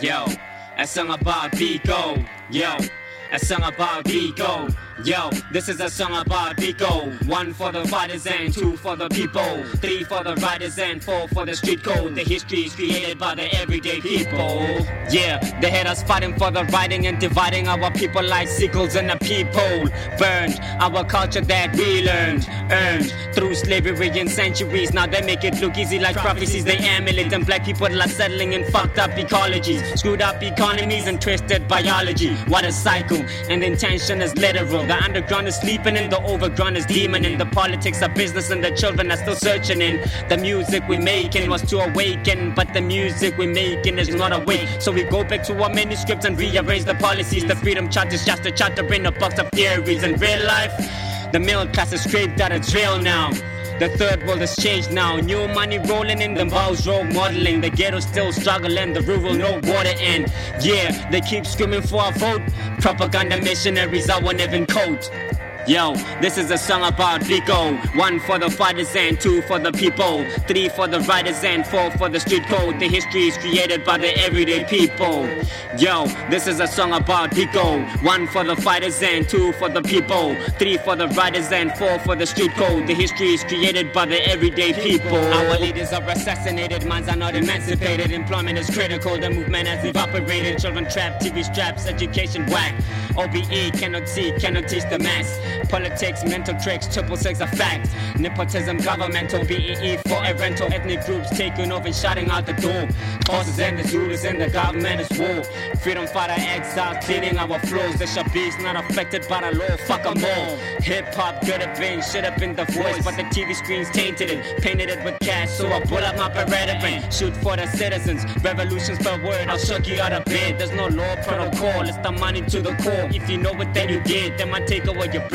Yo, a song about Biko. Yo, a song about Biko. Yo, this is a song about Biko. One for the fighters and two for the people. Three for the riders and four for the street code. The history is created by the everyday people. Yeah, they had us fighting for the writing and dividing our people like sickles in a peephole. Burned our culture that we learned, earned through slavery and centuries. Now they make it look easy like prophecies. They emulate and black people are settling in fucked up ecologies, screwed up economies and twisted biology. What a cycle, and intention is literal. The underground is sleeping and the overground is demon. And the politics of business and the children are still searching in. The music we making was to awaken, but the music we making is not awake. So we go back to our manuscripts and rearrange the policies. The freedom chart is just a charter in a box of theories. In real life, the middle class is scraped out of jail now. The third world has changed now. New money rolling in, the balls road modeling. The ghetto still struggling, the rural no water in. Yeah, they keep screaming for a vote. Propaganda missionaries, I won't even coat. Yo, this is a song about Biko. One for the fighters and two for the people. Three for the writers and four for the street code. The history is created by the everyday people. Yo, this is a song about Biko. One for the fighters and two for the people. Three for the writers and four for the street code. The history is created by the everyday people. Our leaders are assassinated, minds are not emancipated. Employment is critical, the movement has evaporated. Children trapped, TV straps, education whack. OBE cannot see, cannot teach the mass. Politics, mental tricks, triple six a fact. Nepotism, governmental, BEE for a rental. Ethnic groups taking over and shutting out the door. Forces and the Zulus and the government is war. Freedom fighter exiles cleaning our floors. The Shabis not affected by the law, fuck them all. Hip hop could have been shit up in the voice, but the TV screens tainted it, painted it with cash. So I pull up my Beretta and shoot for the citizens. Revolutions per word, I'll shook you out of bed. There's no law protocol, it's the money to the core. If you know what then you get, then might take away your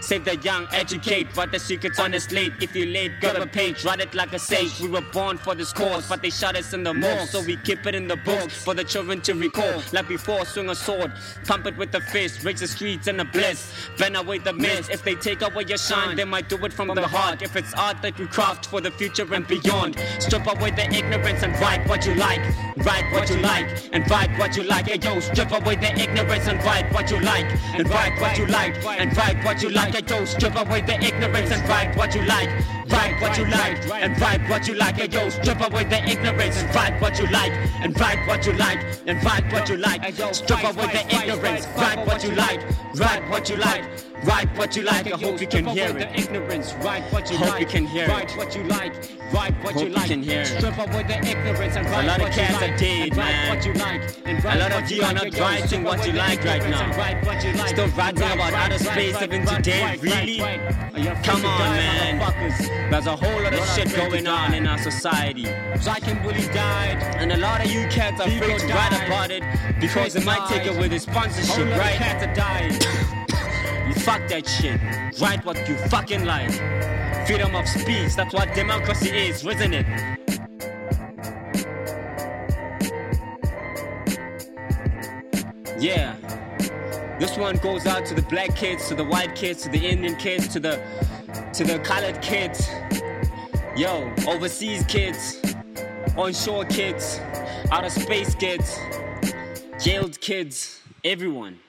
Save the young, educate, but the secrets on the slate. If you late, grab a page, write it like a sage. We were born for this cause, but they shot us in the morgue. So we keep it in the books for the children to recall. Like before, swing a sword, pump it with the fist, raise the streets in the bliss. Burn away the mist. If they take away your shine, they might do it from the heart. If it's art that we craft for the future and beyond, strip away the ignorance and write what you like. Write what you like and write what you like. Hey yo, strip away the ignorance and write what you like. And write what you like and write what you like. Hey yo, strip away the ignorance and write what you like. Write what you like and write what you like. Hey yo, strip away the ignorance and write what you like. And write what you like and write what you like. Strip away the ignorance. Write what you like. Write what you like. Write what you like. I hope you can hear it. ignorance, write what you Hope you can hear write it. what you like. Write what you like. can hear it. Strip away the ignorance and write lot of what you cats like. are dead, write man. what you like. And A lot of you are like. not writing what you like right now. write like. Still writing about outer space even today? Really? right, right. You're afraid Come on, man. There's a whole lot of shit going on in our society. Zyke Bully died. And a lot of you cats are afraid to write about it because it might take away the sponsorship, right? cats are dying. You fuck that shit. Write what you fucking like. Freedom of speech, that's what democracy is, isn't it? Yeah. This one goes out to the black kids, to the white kids, to the Indian kids, to the to the colored kids. Yo, overseas kids, onshore kids, outer space kids, jailed kids, everyone.